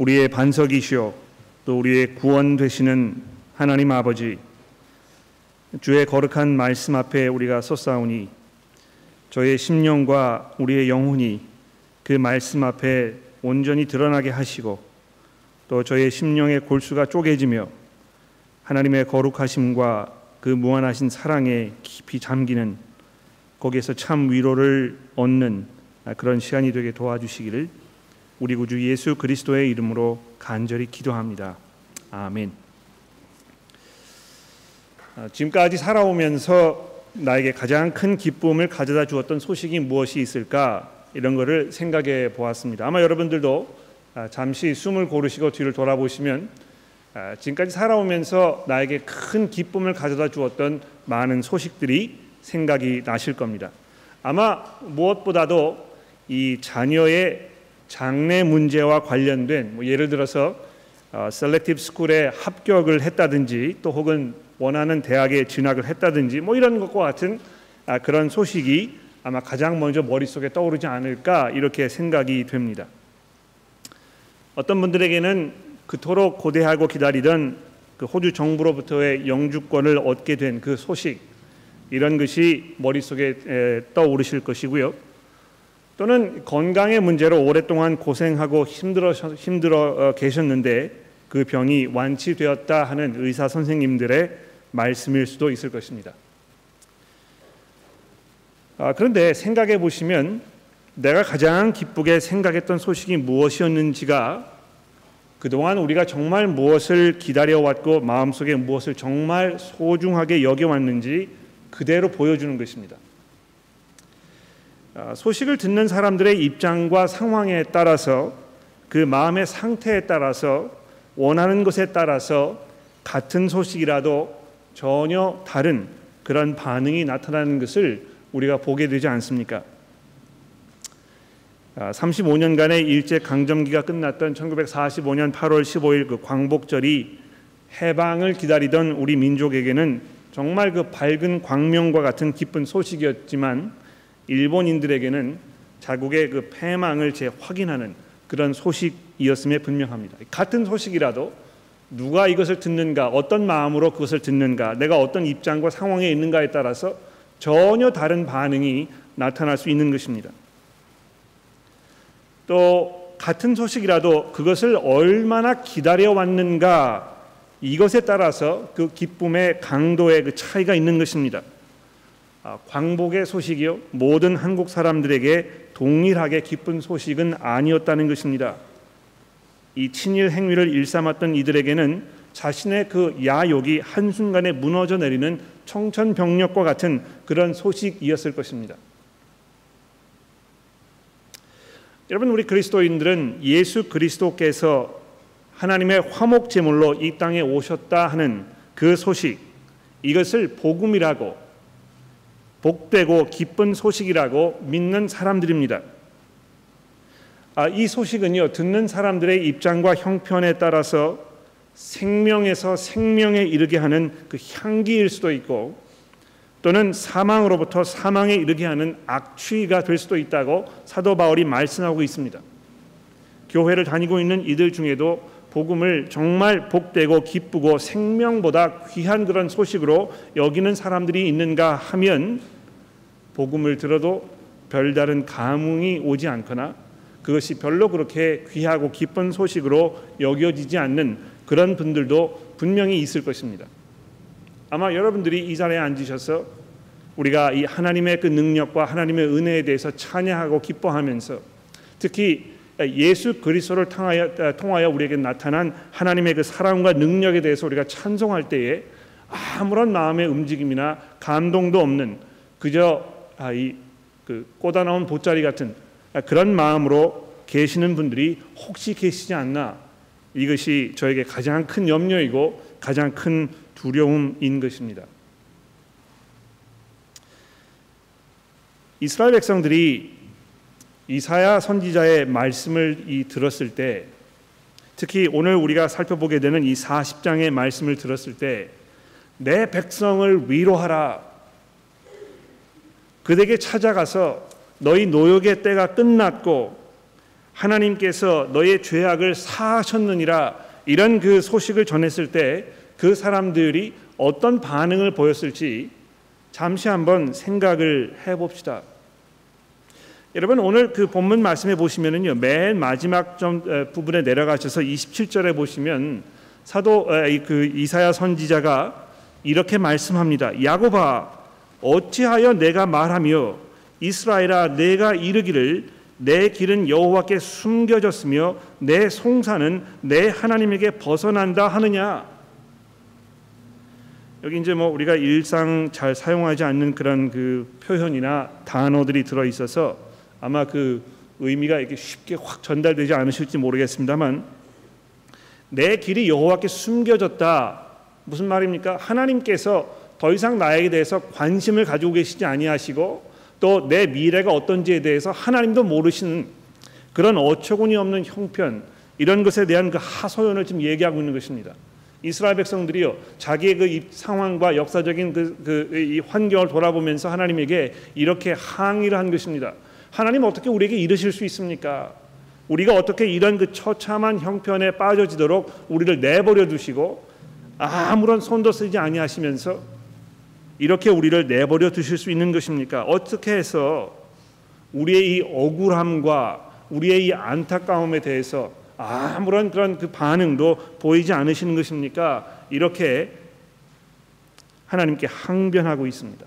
우리의 반석이시오. 또 우리의 구원 되시는 하나님 아버지 주의 거룩한 말씀 앞에 우리가 섰사오니 저의 심령과 우리의 영혼이 그 말씀 앞에 온전히 드러나게 하시고 또 저의 심령의 골수가 쪼개지며 하나님의 거룩하심과 그 무한하신 사랑에 깊이 잠기는 거기에서 참 위로를 얻는 그런 시간이 되게 도와주시기를 우리 구주 예수 그리스도의 이름으로 간절히 기도합니다. 아멘. 아, 지금까지 살아오면서 나에게 가장 큰 기쁨을 가져다 주었던 소식이 무엇이 있을까 이런 것을 생각해 보았습니다. 아마 여러분들도 아, 잠시 숨을 고르시고 뒤를 돌아보시면 아, 지금까지 살아오면서 나에게 큰 기쁨을 가져다 주었던 많은 소식들이 생각이 나실 겁니다. 아마 무엇보다도 이 자녀의 장래 문제와 관련된 뭐 예를 들어서 어, selective school에 합격을 했다든지 또 혹은 원하는 대학에 진학을 했다든지 뭐 이런 것과 같은 아, 그런 소식이 아마 가장 먼저 머릿속에 떠오르지 않을까 이렇게 생각이 됩니다. 어떤 분들에게는 그토록 고대하고 기다리던 그 호주 정부로부터의 영주권을 얻게 된 그 소식 이런 것이 머릿속에 떠오르실 것이고요. 또는 건강의 문제로 오랫동안 고생하고 힘들어 힘들어 어, 계셨는데 그 병이 완치되었다 하는 의사 선생님들의 말씀일 수도 있을 것입니다. 아, 그런데 생각해 보시면 내가 가장 기쁘게 생각했던 소식이 무엇이었는지가 그동안 우리가 정말 무엇을 기다려왔고 마음속에 무엇을 정말 소중하게 여겨왔는지 그대로 보여주는 것입니다. 아, 소식을 듣는 사람들의 입장과 상황에 따라서 그 마음의 상태에 따라서 원하는 것에 따라서 같은 소식이라도 전혀 다른 그런 반응이 나타나는 것을 우리가 보게 되지 않습니까? 35년간의 아, 일제 강점기가 끝났던 1945년 8월 15일 그 광복절이 해방을 기다리던 우리 민족에게는 정말 그 밝은 광명과 같은 기쁜 소식이었지만 일본인들에게는 자국의 그 패망을 재확인하는 그런 소식이었음에 분명합니다. 같은 소식이라도 누가 이것을 듣는가, 어떤 마음으로 그것을 듣는가, 내가 어떤 입장과 상황에 있는가에 따라서 전혀 다른 반응이 나타날 수 있는 것입니다. 또 같은 소식이라도 그것을 얼마나 기다려 왔는가 이것에 따라서 그 기쁨의 강도의 그 차이가 있는 것입니다. 아, 광복의 소식이요 모든 한국 사람들에게 동일하게 기쁜 소식은 아니었다는 것입니다. 이 친일 행위를 일삼았던 이들에게는 자신의 그 야욕이 한순간에 무너져 내리는 청천벽력과 같은 그런 소식이었을 것입니다. 여러분 우리 그리스도인들은 예수 그리스도께서 하나님의 화목 제물로 이 땅에 오셨다 하는 그 소식 이것을 복음이라고 복되고 기쁜 소식이라고 믿는 사람들입니다. 아, 이 소식은요 듣는 사람들의 입장과 형편에 따라서 생명에서 생명에 이르게 하는 그 향기일 수도 있고 또는 사망으로부터 사망에 이르게 하는 악취가 될 수도 있다고 사도 바울이 말씀하고 있습니다. 교회를 다니고 있는 이들 중에도 복음을 정말 복되고 기쁘고 생명보다 귀한 그런 소식으로 여기는 사람들이 있는가 하면 복음을 들어도 별다른 감흥이 오지 않거나 그것이 별로 그렇게 귀하고 기쁜 소식으로 여겨지지 않는 그런 분들도 분명히 있을 것입니다. 아마 여러분들이 이 자리에 앉으셔서 우리가 이 하나님의 그 능력과 하나님의 은혜에 대해서 찬양하고 기뻐하면서 특히 예수 그리스도를 통하여, 통하여 우리에게 나타난 하나님의 그 사랑과 능력에 대해서 우리가 찬송할 때에 아무런 마음의 움직임이나 감동도 없는 그저 아, 이그 꽂아 나온 돗자리 같은 그런 마음으로 계시는 분들이 혹시 계시지 않나 이것이 저에게 가장 큰 염려이고 가장 큰 두려움인 것입니다. 이스라엘 백성들이 이사야 선지자의 말씀을 이 들었을 때 특히 오늘 우리가 살펴보게 되는 이 40장의 말씀을 들었을 때 내 백성을 위로하라 그에게 찾아가서 너희 노역의 때가 끝났고 하나님께서 너의 죄악을 사하셨느니라 이런 그 소식을 전했을 때 그 사람들이 어떤 반응을 보였을지 잠시 한번 생각을 해봅시다. 여러분 오늘 그 본문 말씀해 보시면은요 맨 마지막 좀 부분에 내려가셔서 27절에 보시면 사도 그 이사야 선지자가 이렇게 말씀합니다. 야고바 어찌하여 내가 말하며 이스라엘아 내가 이르기를 내 길은 여호와께 숨겨졌으며 내 송사는 내 하나님에게 벗어난다 하느냐 여기 이제 뭐 우리가 일상 잘 사용하지 않는 그런 그 표현이나 단어들이 들어 있어서 아마 그 의미가 이렇게 쉽게 확 전달되지 않으실지 모르겠습니다만 내 길이 여호와께 숨겨졌다 무슨 말입니까? 하나님께서 더 이상 나에게 대해서 관심을 가지고 계시지 아니하시고 또 내 미래가 어떤지에 대해서 하나님도 모르시는 그런 어처구니 없는 형편 이런 것에 대한 그 하소연을 지금 얘기하고 있는 것입니다. 이스라엘 백성들이요 자기의 그 상황과 역사적인 그, 그 환경을 돌아보면서 하나님에게 이렇게 항의를 한 것입니다. 하나님 어떻게 우리에게 이르실 수 있습니까? 우리가 어떻게 이런 그 처참한 형편에 빠져지도록 우리를 내버려 두시고 아무런 손도 쓰지 아니하시면서 이렇게 우리를 내버려 두실 수 있는 것입니까? 어떻게 해서 우리의 이 억울함과 우리의 이 안타까움에 대해서 아무런 그런 그 반응도 보이지 않으시는 것입니까? 이렇게 하나님께 항변하고 있습니다.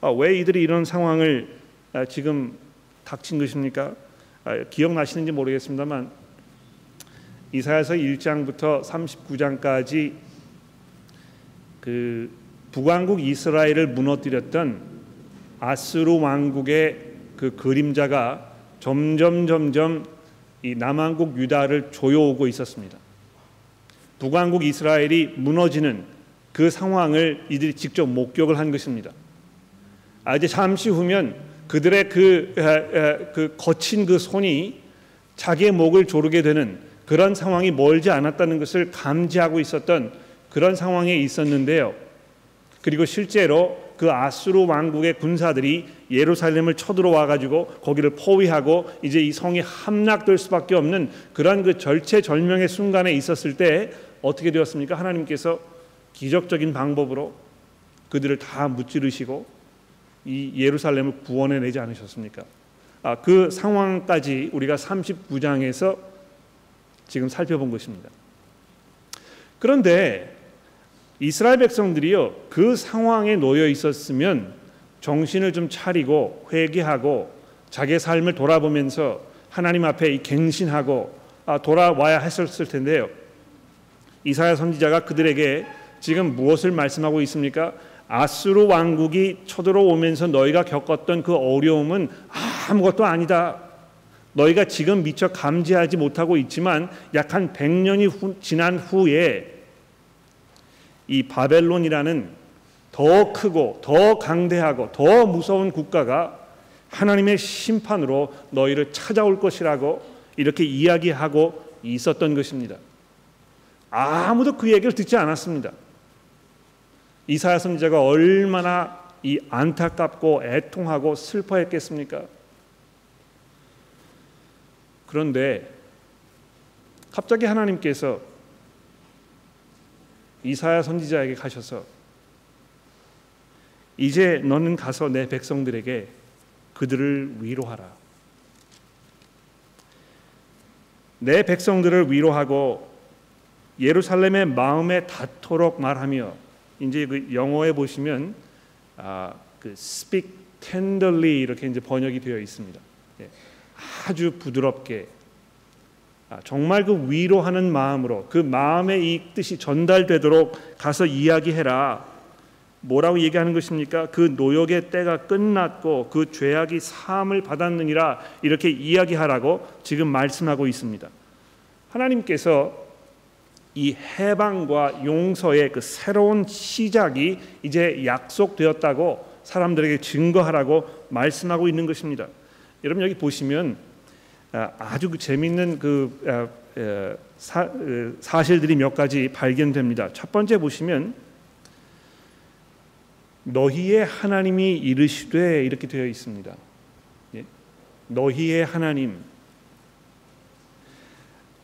아, 왜 이들이 이런 상황을 아, 지금 닥친 것입니까? 아, 기억나시는지 모르겠습니다만 이사야서 1장부터 39장까지 그 북왕국 이스라엘을 무너뜨렸던 아스루 왕국의 그 그림자가 점점 점점 이 남왕국 유다를 조여오고 있었습니다. 북왕국 이스라엘이 무너지는 그 상황을 이들이 직접 목격을 한 것입니다. 아 이제 잠시 후면 그들의 그, 그 거친 그 손이 자기의 목을 조르게 되는 그런 상황이 멀지 않았다는 것을 감지하고 있었던 그런 상황에 있었는데요. 그리고 실제로 그 아수르 왕국의 군사들이 예루살렘을 쳐들어와 가지고 거기를 포위하고 이제 이 성이 함락될 수밖에 없는 그런 그 절체절명의 순간에 있었을 때 어떻게 되었습니까? 하나님께서 기적적인 방법으로 그들을 다 무찌르시고 이 예루살렘을 구원해 내지 않으셨습니까? 아, 그 상황까지 우리가 39장에서 지금 살펴본 것입니다. 그런데 이스라엘 백성들이요 그 상황에 놓여 있었으면 정신을 좀 차리고 회개하고 자기의 삶을 돌아보면서 하나님 앞에 갱신하고 아, 돌아와야 했었을 텐데요. 이사야 선지자가 그들에게 지금 무엇을 말씀하고 있습니까? 아수르 왕국이 쳐들어오면서 너희가 겪었던 그 어려움은 아무것도 아니다. 너희가 지금 미처 감지하지 못하고 있지만 약 한 100년이 지난 후에 이 바벨론이라는 더 크고 더 강대하고 더 무서운 국가가 하나님의 심판으로 너희를 찾아올 것이라고 이렇게 이야기하고 있었던 것입니다. 아무도 그 얘기를 듣지 않았습니다. 이사야 선지자가 얼마나 이 안타깝고 애통하고 슬퍼했겠습니까? 그런데 갑자기 하나님께서 이사야 선지자에게 가셔서 이제 너는 가서 내 백성들에게 그들을 위로하라. 내 백성들을 위로하고 예루살렘의 마음에 닿도록 말하며 이제 그 영어에 보시면 아, 그 speak tenderly 이렇게 이제 번역이 되어 있습니다. 예, 아주 부드럽게 아, 정말 그 위로하는 마음으로 그 마음의 이 뜻이 전달되도록 가서 이야기해라. 뭐라고 얘기하는 것입니까? 그 노역의 때가 끝났고 그 죄악이 사함을 받았느니라 이렇게 이야기하라고 지금 말씀하고 있습니다. 하나님께서 이 해방과 용서의 그 새로운 시작이 이제 약속되었다고 사람들에게 증거하라고 말씀하고 있는 것입니다. 여러분 여기 보시면 아, 아주 그 재미있는 그 아, 사, 사실들이 몇 가지 발견됩니다. 첫 번째 보시면 너희의 하나님이 이르시되 이렇게 되어 있습니다. 예? 너희의 하나님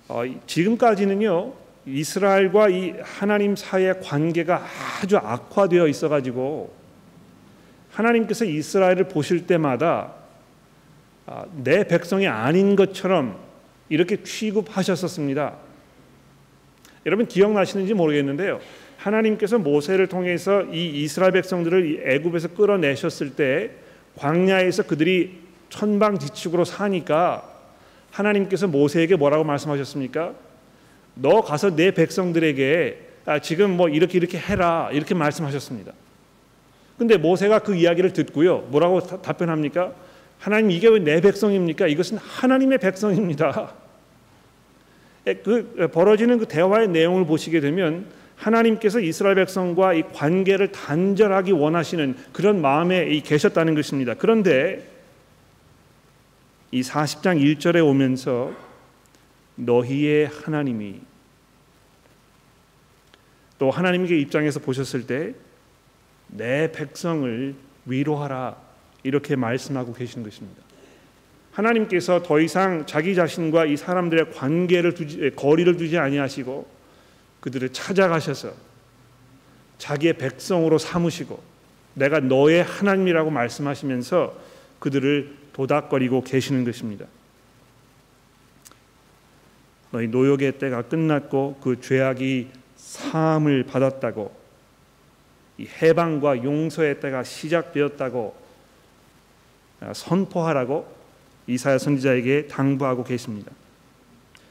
어, 지금까지는요 이스라엘과 이 하나님 사이의 관계가 아주 악화되어 있어 가지고 하나님께서 이스라엘을 보실 때마다 아, 내 백성이 아닌 것처럼 이렇게 취급하셨었습니다. 여러분 기억나시는지 모르겠는데요. 하나님께서 모세를 통해서 이 이스라엘 백성들을 애굽에서 끌어내셨을 때 광야에서 그들이 천방지축으로 사니까 하나님께서 모세에게 뭐라고 말씀하셨습니까? 너 가서 내 백성들에게 아, 지금 뭐 이렇게 이렇게 해라 이렇게 말씀하셨습니다. 근데 모세가 그 이야기를 듣고요. 뭐라고 답변합니까? 하나님 이게 왜 내 백성입니까? 이것은 하나님의 백성입니다. 그 벌어지는 그 대화의 내용을 보시게 되면 하나님께서 이스라엘 백성과 이 관계를 단절하기 원하시는 그런 마음에 계셨다는 것입니다. 그런데 이 40장 1절에 오면서 너희의 하나님이 또 하나님께 입장에서 보셨을 때 내 백성을 위로하라 이렇게 말씀하고 계시는 것입니다. 하나님께서 더 이상 자기 자신과 이 사람들의 관계를 두지, 거리를 두지 아니하시고 그들을 찾아가셔서 자기의 백성으로 삼으시고 내가 너의 하나님이라고 말씀하시면서 그들을 도닥거리고 계시는 것입니다. 너희 노역의 때가 끝났고 그 죄악이 사함을 받았다고 이 해방과 용서의 때가 시작되었다고 선포하라고 이사야 선지자에게 당부하고 계십니다.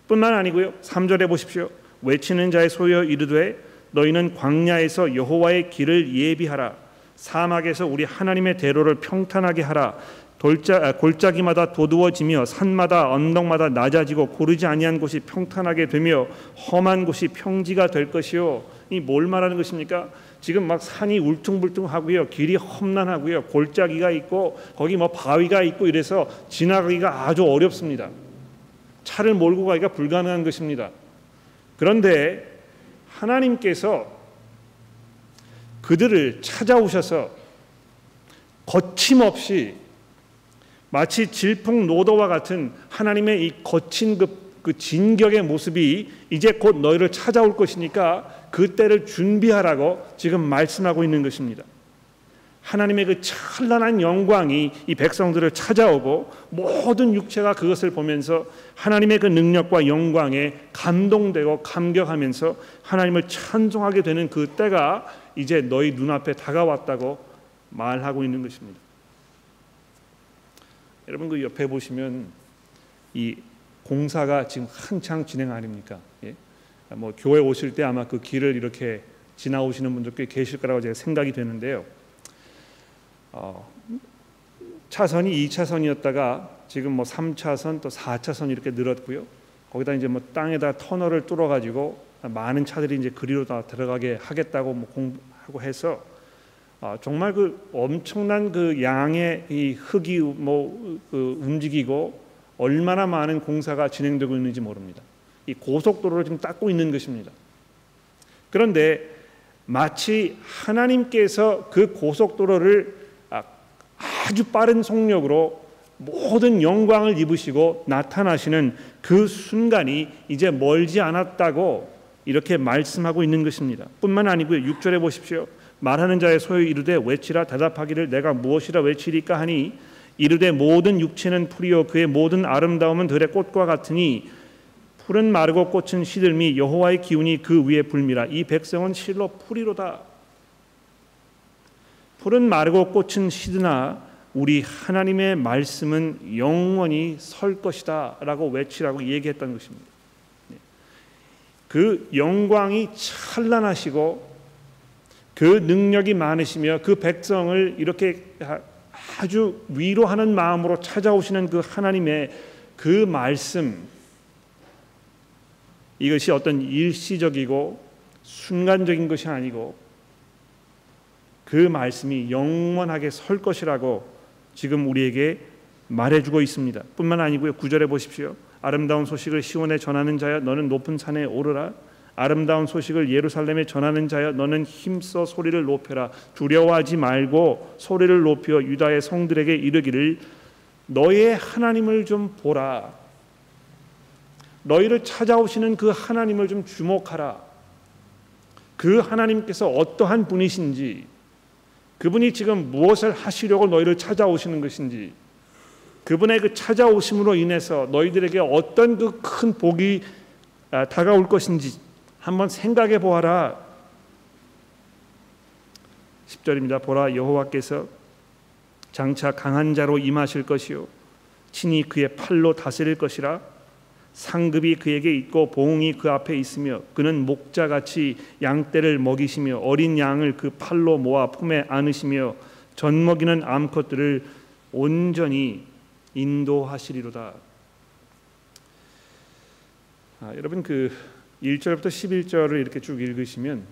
뿐만 아니고요. 3절에 보십시오. 외치는 자의 소여 이르되 너희는 광야에서 여호와의 길을 예비하라. 사막에서 우리 하나님의 대로를 평탄하게 하라. 돌자, 아, 골짜기마다 도두어지며 산마다 언덕마다 낮아지고 고르지 아니한 곳이 평탄하게 되며 험한 곳이 평지가 될 것이요. 이 뭘 말하는 것입니까? 지금 막 산이 울퉁불퉁하고요, 길이 험난하고요, 골짜기가 있고 거기 뭐 바위가 있고 이래서 지나가기가 아주 어렵습니다. 차를 몰고 가기가 불가능한 것입니다. 그런데 하나님께서 그들을 찾아오셔서 거침없이 마치 질풍 노도와 같은 하나님의 이 거친 그, 그 진격의 모습이 이제 곧 너희를 찾아올 것이니까 그 때를 준비하라고 지금 말씀하고 있는 것입니다. 하나님의 그 찬란한 영광이 이 백성들을 찾아오고 모든 육체가 그것을 보면서 하나님의 그 능력과 영광에 감동되고 감격하면서 하나님을 찬송하게 되는 그 때가 이제 너희 눈앞에 다가왔다고 말하고 있는 것입니다. 여러분 그 옆에 보시면 이 공사가 지금 한창 진행 아닙니까? 예? 뭐 교회 오실 때 아마 그 길을 이렇게 지나오시는 분들 꽤 계실 거라고 제가 생각이 되는데요. 어, 차선이 2차선이었다가 지금 뭐 3차선 또 4차선 이렇게 늘었고요. 거기다 이제 뭐 땅에다 터널을 뚫어 가지고 많은 차들이 이제 그리로 다 들어가게 하겠다고 뭐 공하고 해서 아, 정말 그 엄청난 그 양의 이 흙이 뭐 그 움직이고 얼마나 많은 공사가 진행되고 있는지 모릅니다. 이 고속도로를 지금 닦고 있는 것입니다. 그런데 마치 하나님께서 그 고속도로를 아, 아주 빠른 속력으로 모든 영광을 입으시고 나타나시는 그 순간이 이제 멀지 않았다고 이렇게 말씀하고 있는 것입니다. 뿐만 아니고요. 6절에 보십시오. 말하는 자의 소유 이르되 외치라 대답하기를 내가 무엇이라 외치리까 하니 이르되 모든 육체는 풀이요 그의 모든 아름다움은 들의 꽃과 같으니 풀은 마르고 꽃은 시들미 여호와의 기운이 그 위에 불미라 이 백성은 실로 풀이로다 풀은 마르고 꽃은 시드나 우리 하나님의 말씀은 영원히 설 것이다라고 외치라고 얘기했던 것입니다. 네. 그 영광이 찬란하시고 그 능력이 많으시며 그 백성을 이렇게 아주 위로하는 마음으로 찾아오시는 그 하나님의 그 말씀 이것이 어떤 일시적이고 순간적인 것이 아니고 그 말씀이 영원하게 설 것이라고 지금 우리에게 말해주고 있습니다. 뿐만 아니고요. 구절에 보십시오. 아름다운 소식을 시온에 전하는 자야 너는 높은 산에 오르라 아름다운 소식을 예루살렘에 전하는 자여 너는 힘써 소리를 높여라 두려워하지 말고 소리를 높여 유다의 성들에게 이르기를 너의 하나님을 좀 보라 너희를 찾아오시는 그 하나님을 좀 주목하라. 그 하나님께서 어떠한 분이신지, 그분이 지금 무엇을 하시려고 너희를 찾아오시는 것인지, 그분의 그 찾아오심으로 인해서 너희들에게 어떤 그 큰 복이 아, 다가올 것인지 한번 생각해 보아라. 10절입니다. 보라 여호와께서 장차 강한 자로 임하실 것이요 친히 그의 팔로 다스릴 것이라 상급이 그에게 있고 보응이 그 앞에 있으며 그는 목자같이 양떼를 먹이시며 어린 양을 그 팔로 모아 품에 안으시며 젖먹이는 암컷들을 온전히 인도하시리로다. 아, 여러분 그 1절부터 11절을 이렇게 쭉 읽으시면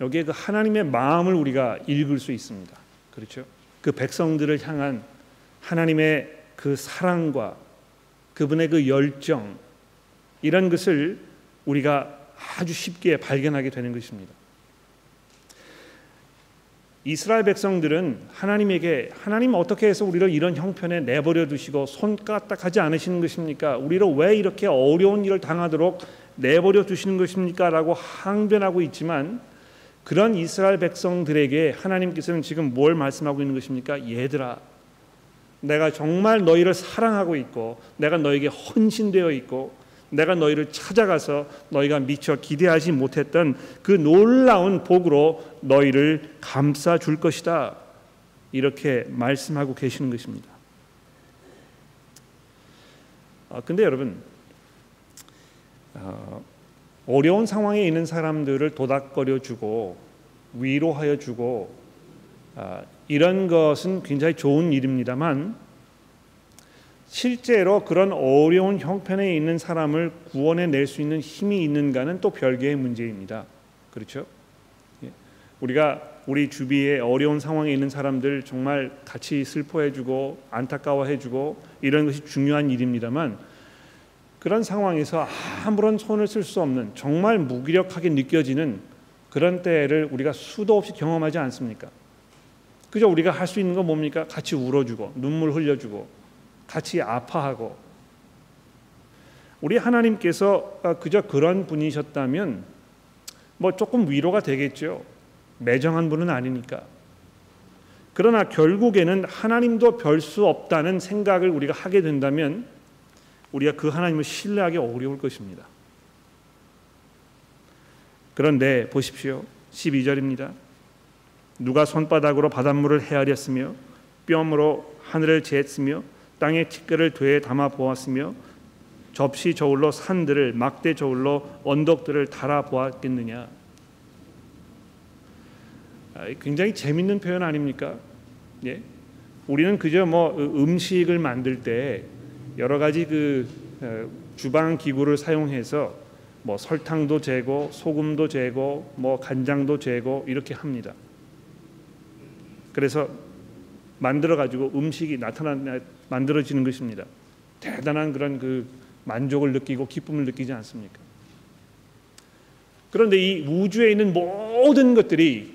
여기에 그 하나님의 마음을 우리가 읽을 수 있습니다. 그렇죠? 그 백성들을 향한 하나님의 그 사랑과 그분의 그 열정 이런 것을 우리가 아주 쉽게 발견하게 되는 것입니다. 이스라엘 백성들은 하나님에게 하나님 어떻게 해서 우리를 이런 형편에 내버려 두시고 손까딱하지 않으시는 것입니까? 우리를 왜 이렇게 어려운 일을 당하도록 내버려 두시는 것입니까?라고 항변하고 있지만 그런 이스라엘 백성들에게 하나님께서는 지금 뭘 말씀하고 있는 것입니까? 얘들아, 내가 정말 너희를 사랑하고 있고 내가 너에게 헌신되어 있고 내가 너희를 찾아가서 너희가 미처 기대하지 못했던 그 놀라운 복으로 너희를 감싸 줄 것이다. 이렇게 말씀하고 계시는 것입니다. 아, 근데 여러분 어, 어려운 상황에 있는 사람들을 도닥거려 주고 위로하여 주고 아, 이런 것은 굉장히 좋은 일입니다만 실제로 그런 어려운 형편에 있는 사람을 구원해 낼 수 있는 힘이 있는가는 또 별개의 문제입니다. 그렇죠? 예. 우리가 우리 주위에 어려운 상황에 있는 사람들 정말 같이 슬퍼해주고 안타까워해주고 이런 것이 중요한 일입니다만 그런 상황에서 아무런 손을 쓸 수 없는 정말 무기력하게 느껴지는 그런 때를 우리가 수도 없이 경험하지 않습니까? 그저 우리가 할 수 있는 건 뭡니까? 같이 울어주고 눈물 흘려주고 같이 아파하고 우리 하나님께서 그저 그런 분이셨다면 뭐 조금 위로가 되겠죠. 매정한 분은 아니니까. 그러나 결국에는 하나님도 별 수 없다는 생각을 우리가 하게 된다면 우리가 그 하나님을 신뢰하기 어려울 것입니다. 그런데 보십시오. 12절입니다. 누가 손바닥으로 바닷물을 헤아렸으며 뼘으로 하늘을 재했으며 땅에 티끌을 되에 담아 보았으며 접시 저울로 산들을 막대 저울로 언덕들을 달아 보았겠느냐. 아, 굉장히 재밌는 표현 아닙니까? 예. 우리는 그저 뭐 음식을 만들 때 여러 가지 그 어, 주방 기구를 사용해서 뭐 설탕도 재고 소금도 재고 뭐 간장도 재고 이렇게 합니다. 그래서 만들어 가지고 음식이 나타나 만들어지는 것입니다. 대단한 그런 그 만족을 느끼고 기쁨을 느끼지 않습니까? 그런데 이 우주에 있는 모든 것들이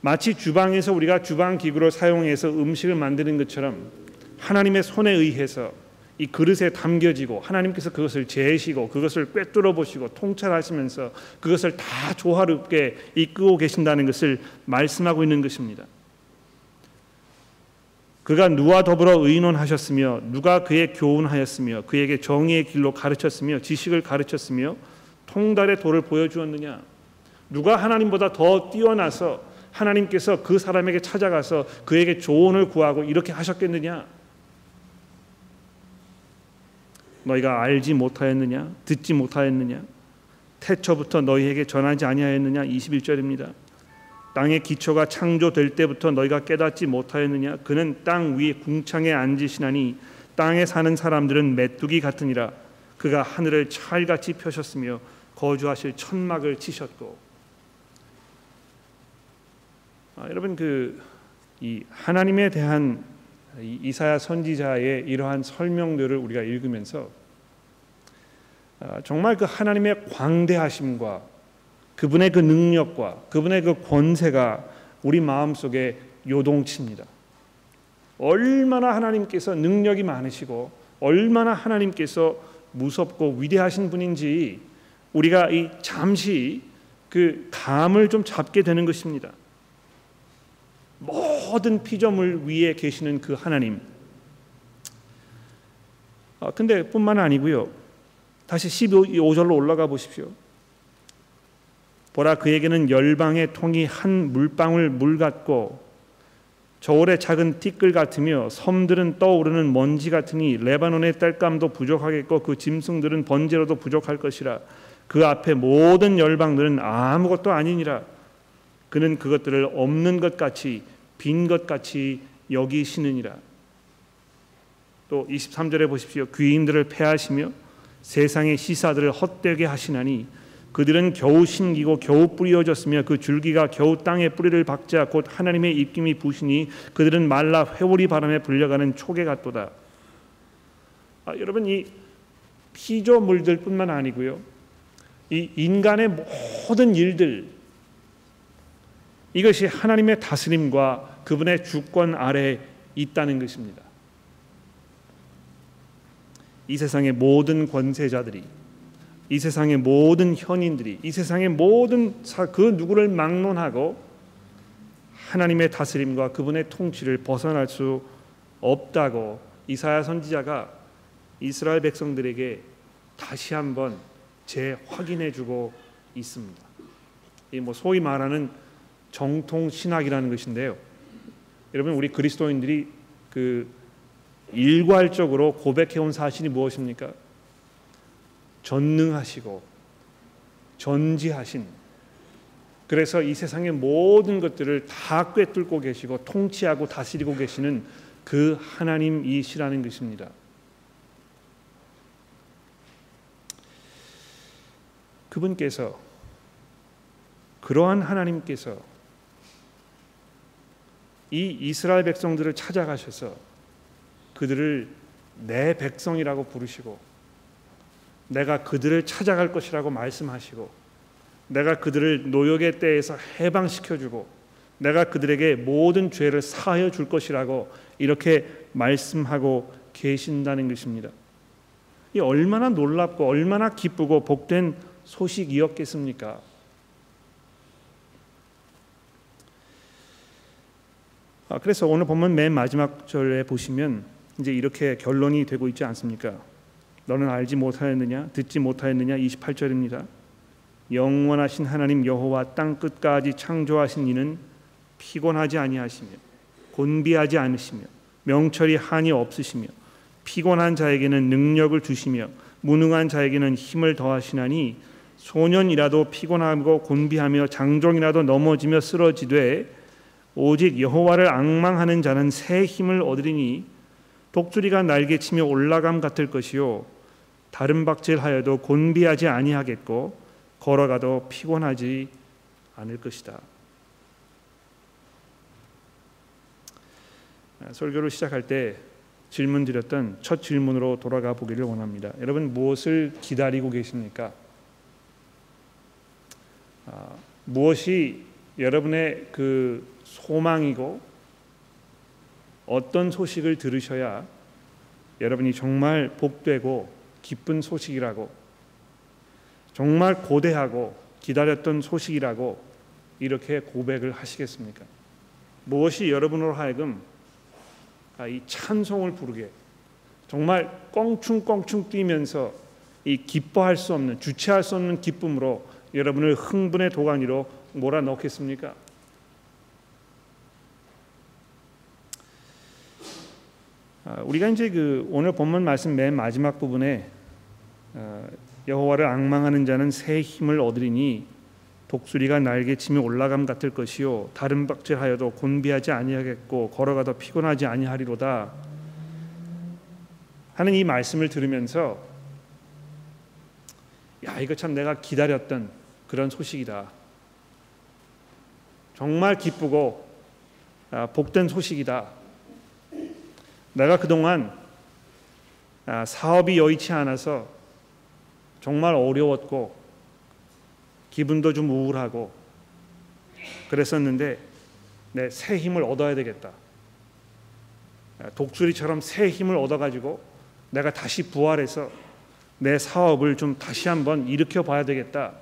마치 주방에서 우리가 주방 기구를 사용해서 음식을 만드는 것처럼 하나님의 손에 의해서 이 그릇에 담겨지고 하나님께서 그것을 재시고 그것을 꿰뚫어 보시고 통찰하시면서 그것을 다 조화롭게 이끌고 계신다는 것을 말씀하고 있는 것입니다. 그가 누와 더불어 의논하셨으며 누가 그의 교훈하였으며 그에게 정의의 길로 가르쳤으며 지식을 가르쳤으며 통달의 도를 보여주었느냐? 누가 하나님보다 더 뛰어나서 하나님께서 그 사람에게 찾아가서 그에게 조언을 구하고 이렇게 하셨겠느냐? 너희가 알지 못하였느냐? 듣지 못하였느냐? 태초부터 너희에게 전하지 아니하였느냐? 21절입니다. 땅의 기초가 창조될 때부터 너희가 깨닫지 못하였느냐? 그는 땅 위에 궁창에 앉으시나니 땅에 사는 사람들은 메뚜기 같으니라. 그가 하늘을 찰같이 펴셨으며 거주하실 천막을 치셨고. 아, 여러분 그 이 하나님에 대한 이사야 선지자의 이러한 설명들을 우리가 읽으면서 아, 정말 그 하나님의 광대하심과 그분의 그 능력과 그분의 그 권세가 우리 마음속에 요동칩니다. 얼마나 하나님께서 능력이 많으시고 얼마나 하나님께서 무섭고 위대하신 분인지 우리가 이 잠시 그 감을 좀 잡게 되는 것입니다. 모든 피조물 위에 계시는 그 하나님. 아, 근데 뿐만 아니고요. 다시 15절로 올라가 보십시오. 보라 그에게는 열방의 통이 한 물방울 물 같고 저울의 작은 티끌 같으며 섬들은 떠오르는 먼지 같으니 레바논의 땔감도 부족하겠고 그 짐승들은 번제로도 부족할 것이라. 그 앞에 모든 열방들은 아무것도 아니니라. 그는 그것들을 없는 것 같이 빈 것 같이 여기시느니라. 또 23절에 보십시오. 귀인들을 패하시며 세상의 시사들을 헛되게 하시나니 그들은 겨우 심기고 겨우 뿌리어졌으며 그 줄기가 겨우 땅에 뿌리를 박자 곧 하나님의 입김이 부시니 그들은 말라 회오리 바람에 불려가는 초계 같도다. 아, 여러분 이 피조물들뿐만 아니고요. 이 인간의 모든 일들 이것이 하나님의 다스림과 그분의 주권 아래 있다는 것입니다. 이 세상의 모든 권세자들이 이 세상의 모든 현인들이 이 세상의 모든 그 누구를 막론하고 하나님의 다스림과 그분의 통치를 벗어날 수 없다고 이사야 선지자가 이스라엘 백성들에게 다시 한번 재확인해 주고 있습니다. 이 뭐 소위 말하는 정통 신학이라는 것인데요. 여러분 우리 그리스도인들이 그 일괄적으로 고백해 온 사실이 무엇입니까? 전능하시고 전지하신 그래서 이 세상의 모든 것들을 다 꿰뚫고 계시고 통치하고 다스리고 계시는 그 하나님이시라는 것입니다. 그분께서 그러한 하나님께서 이 이스라엘 백성들을 찾아가셔서 그들을 내 백성이라고 부르시고 내가 그들을 찾아갈 것이라고 말씀하시고 내가 그들을 노역의 때에서 해방시켜 주고 내가 그들에게 모든 죄를 사하여 줄 것이라고 이렇게 말씀하고 계신다는 것입니다. 이 얼마나 놀랍고 얼마나 기쁘고 복된 소식이었겠습니까? 아, 그래서 오늘 보면 맨 마지막 절에 보시면 이제 이렇게 결론이 되고 있지 않습니까? 너는 알지 못하였느냐? 듣지 못하였느냐? 28절입니다. 영원하신 하나님 여호와 땅 끝까지 창조하신 이는 피곤하지 아니하시며 곤비하지 않으시며 명철이 한이 없으시며 피곤한 자에게는 능력을 주시며 무능한 자에게는 힘을 더하시나니 소년이라도 피곤하고 곤비하며 장종이라도 넘어지며 쓰러지되 오직 여호와를 앙망하는 자는 새 힘을 얻으리니 독수리가 날개치며 올라감 같을 것이요 다른 박질하여도 곤비하지 아니하겠고 걸어가도 피곤하지 않을 것이다. 아, 설교를 시작할 때 질문 드렸던 첫 질문으로 돌아가 보기를 원합니다. 여러분 무엇을 기다리고 계십니까? 아, 무엇이 여러분의 그 소망이고 어떤 소식을 들으셔야 여러분이 정말 복되고 기쁜 소식이라고 정말 고대하고 기다렸던 소식이라고 이렇게 고백을 하시겠습니까? 무엇이 여러분으로 하여금 아, 이 찬송을 부르게 정말 껑충껑충 뛰면서 이 기뻐할 수 없는 주체할 수 없는 기쁨으로 여러분을 흥분의 도가니로 몰아넣겠습니까? 우리가 이제 그 오늘 본문 말씀 맨 마지막 부분에 어, 여호와를 앙망하는 자는 새 힘을 얻으리니 독수리가 날개 치며 올라감 같을 것이요 다른 박질하여도 곤비하지 아니하겠고 걸어가도 피곤하지 아니하리로다. 하는 이 말씀을 들으면서 야 이거 참 내가 기다렸던 그런 소식이다. 정말 기쁘고 아, 복된 소식이다 내가 그동안 아, 사업이 여의치 않아서 정말 어려웠고 기분도 좀 우울하고 그랬었는데 내 새 힘을 얻어야 되겠다. 아, 독수리처럼 새 힘을 얻어가지고 내가 다시 부활해서 내 사업을 좀 다시 한번 일으켜 봐야 되겠다.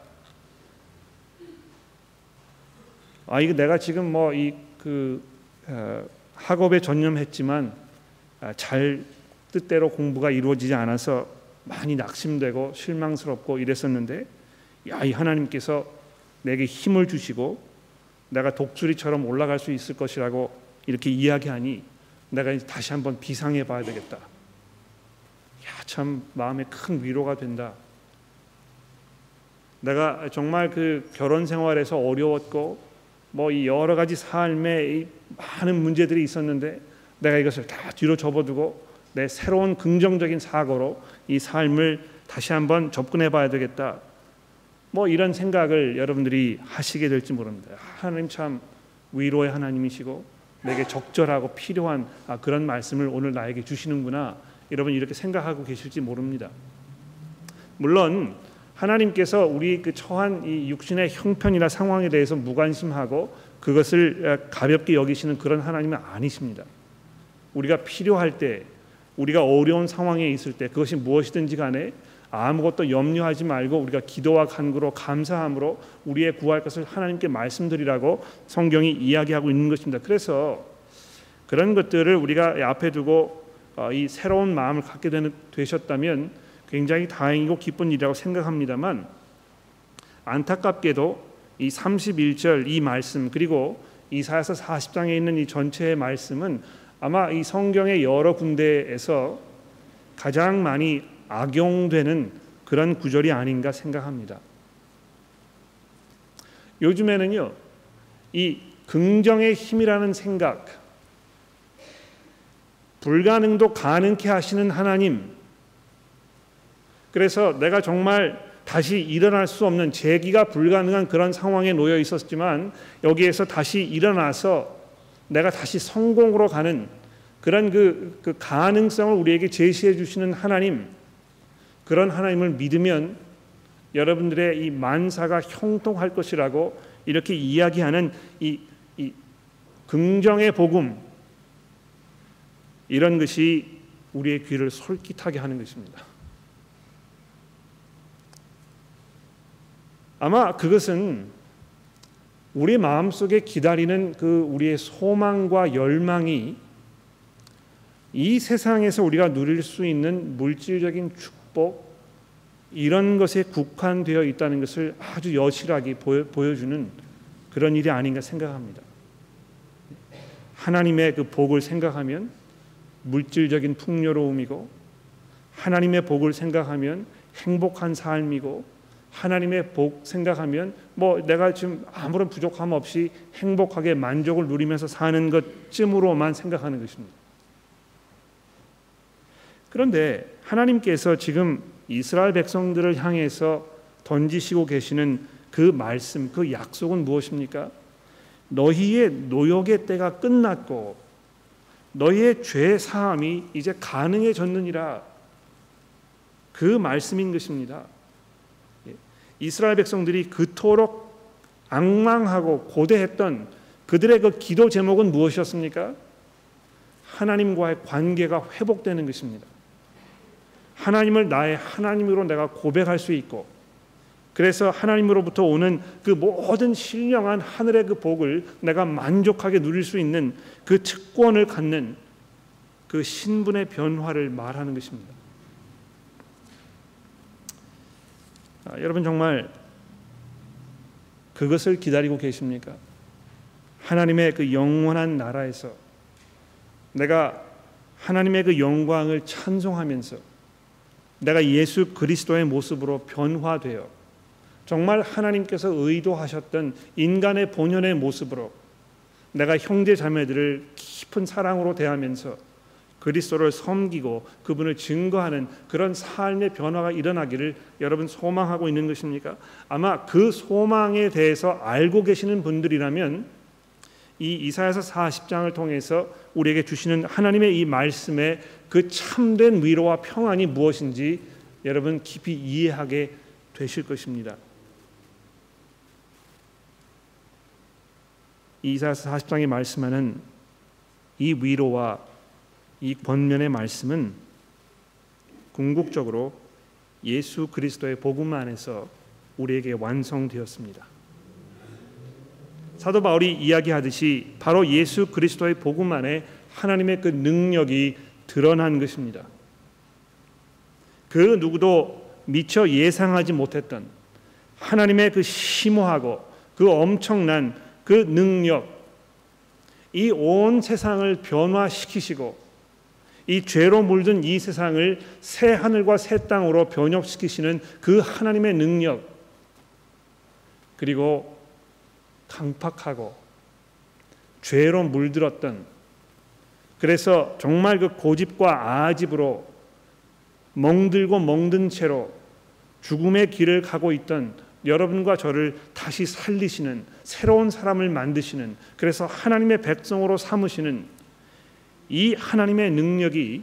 아 이거 내가 지금 뭐 이그 어, 학업에 전념했지만 아, 잘 뜻대로 공부가 이루어지지 않아서 많이 낙심되고 실망스럽고 이랬었는데 야 이 하나님께서 내게 힘을 주시고 내가 독수리처럼 올라갈 수 있을 것이라고 이렇게 이야기하니 내가 다시 한번 비상해 봐야 되겠다. 야, 참 마음에 큰 위로가 된다. 내가 정말 그 결혼 생활에서 어려웠고 뭐 이 여러 가지 삶에 많은 문제들이 있었는데 내가 이것을 다 뒤로 접어두고 내 새로운 긍정적인 사고로 이 삶을 다시 한번 접근해 봐야 되겠다. 뭐 이런 생각을 여러분들이 하시게 될지 모릅니다. 하나님 참 위로의 하나님이시고 내게 적절하고 필요한 아, 그런 말씀을 오늘 나에게 주시는구나. 여러분 이렇게 생각하고 계실지 모릅니다. 물론 하나님께서 우리 그 처한 이 육신의 형편이나 상황에 대해서 무관심하고 그것을 가볍게 여기시는 그런 하나님은 아니십니다. 우리가 필요할 때 우리가 어려운 상황에 있을 때 그것이 무엇이든지 간에 아무것도 염려하지 말고 우리가 기도와 간구로 감사함으로 우리의 구할 것을 하나님께 말씀드리라고 성경이 이야기하고 있는 것입니다. 그래서 그런 것들을 우리가 앞에 두고 어, 이 새로운 마음을 갖게 되는, 되셨다면 굉장히 다행이고 기쁜 일이라고 생각합니다만 안타깝게도 이 31절 이 말씀 그리고 이사야서 40장에 있는 이 전체의 말씀은 아마 이 성경의 여러 군데에서 가장 많이 악용되는 그런 구절이 아닌가 생각합니다. 요즘에는요, 이 긍정의 힘이라는 생각, 불가능도 가능케 하시는 하나님, 그래서 내가 정말 다시 일어날 수 없는 재기가 불가능한 그런 상황에 놓여 있었지만 여기에서 다시 일어나서 내가 다시 성공으로 가는 그런 그, 그 가능성을 우리에게 제시해 주시는 하나님 그런 하나님을 믿으면 여러분들의 이 만사가 형통할 것이라고 이렇게 이야기하는 이, 이 긍정의 복음 이런 것이 우리의 귀를 솔깃하게 하는 것입니다. 아마 그것은 우리 마음속에 기다리는 그 우리의 소망과 열망이 이 세상에서 우리가 누릴 수 있는 물질적인 축복 이런 것에 국한되어 있다는 것을 아주 여실하게 보여주는 그런 일이 아닌가 생각합니다. 하나님의 그 복을 생각하면 물질적인 풍요로움이고 하나님의 복을 생각하면 행복한 삶이고 하나님의 복 생각하면 뭐 내가 지금 아무런 부족함 없이 행복하게 만족을 누리면서 사는 것쯤으로만 생각하는 것입니다. 그런데 하나님께서 지금 이스라엘 백성들을 향해서 던지시고 계시는 그 말씀, 그 약속은 무엇입니까? 너희의 노역의 때가 끝났고 너희의 죄 사함이 이제 가능해졌느니라. 그 말씀인 것입니다. 예. 이스라엘 백성들이 그토록 악망하고 고대했던 그들의 그 기도 제목은 무엇이었습니까? 하나님과의 관계가 회복되는 것입니다. 하나님을 나의 하나님으로 내가 고백할 수 있고 그래서 하나님으로부터 오는 그 모든 신령한 하늘의 그 복을 내가 만족하게 누릴 수 있는 그 특권을 갖는 그 신분의 변화를 말하는 것입니다. 아, 여러분 정말 그것을 기다리고 계십니까? 하나님의 그 영원한 나라에서 내가 하나님의 그 영광을 찬송하면서 내가 예수 그리스도의 모습으로 변화되어 정말 하나님께서 의도하셨던 인간의 본연의 모습으로 내가 형제 자매들을 깊은 사랑으로 대하면서 그리스도를 섬기고 그분을 증거하는 그런 삶의 변화가 일어나기를 여러분 소망하고 있는 것입니까? 아마 그 소망에 대해서 알고 계시는 분들이라면 이 이사야서 40장을 통해서 우리에게 주시는 하나님의 이 말씀의 그 참된 위로와 평안이 무엇인지 여러분 깊이 이해하게 되실 것입니다. 이사야서 40장에 말씀하는 이 위로와 이 권면의 말씀은 궁극적으로 예수 그리스도의 복음 안에서 우리에게 완성되었습니다. 사도 바울이 이야기하듯이 바로 예수 그리스도의 복음 안에 하나님의 그 능력이 드러난 것입니다. 그 누구도 미처 예상하지 못했던 하나님의 그 심오하고 그 엄청난 그 능력, 이 온 세상을 변화시키시고 이 죄로 물든 이 세상을 새 하늘과 새 땅으로 변혁시키시는 그 하나님의 능력, 그리고 강팍하고 죄로 물들었던 그래서 정말 그 고집과 아집으로 멍들고 멍든 채로 죽음의 길을 가고 있던 여러분과 저를 다시 살리시는 새로운 사람을 만드시는 그래서 하나님의 백성으로 삼으시는 이 하나님의 능력이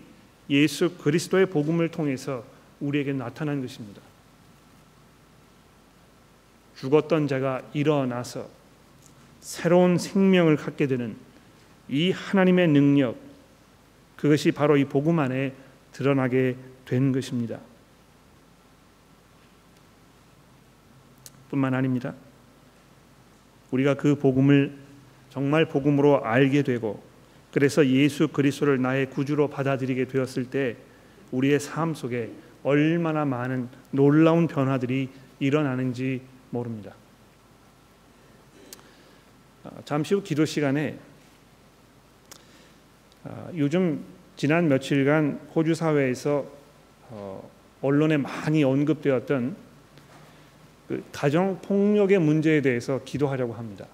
예수 그리스도의 복음을 통해서 우리에게 나타난 것입니다. 죽었던 자가 일어나서 새로운 생명을 갖게 되는 이 하나님의 능력 그것이 바로 이 복음 안에 드러나게 된 것입니다. 뿐만 아닙니다. 우리가 그 복음을 정말 복음으로 알게 되고 그래서 예수 그리스도를 나의 구주로 받아들이게 되었을 때 우리의 삶 속에 얼마나 많은 놀라운 변화들이 일어나는지 모릅니다. 아, 잠시 후 기도 시간에 아, 요즘 지난 며칠간 호주 사회에서 어, 언론에 많이 언급되었던 그 가정 폭력의 문제에 대해서 기도하려고 합니다.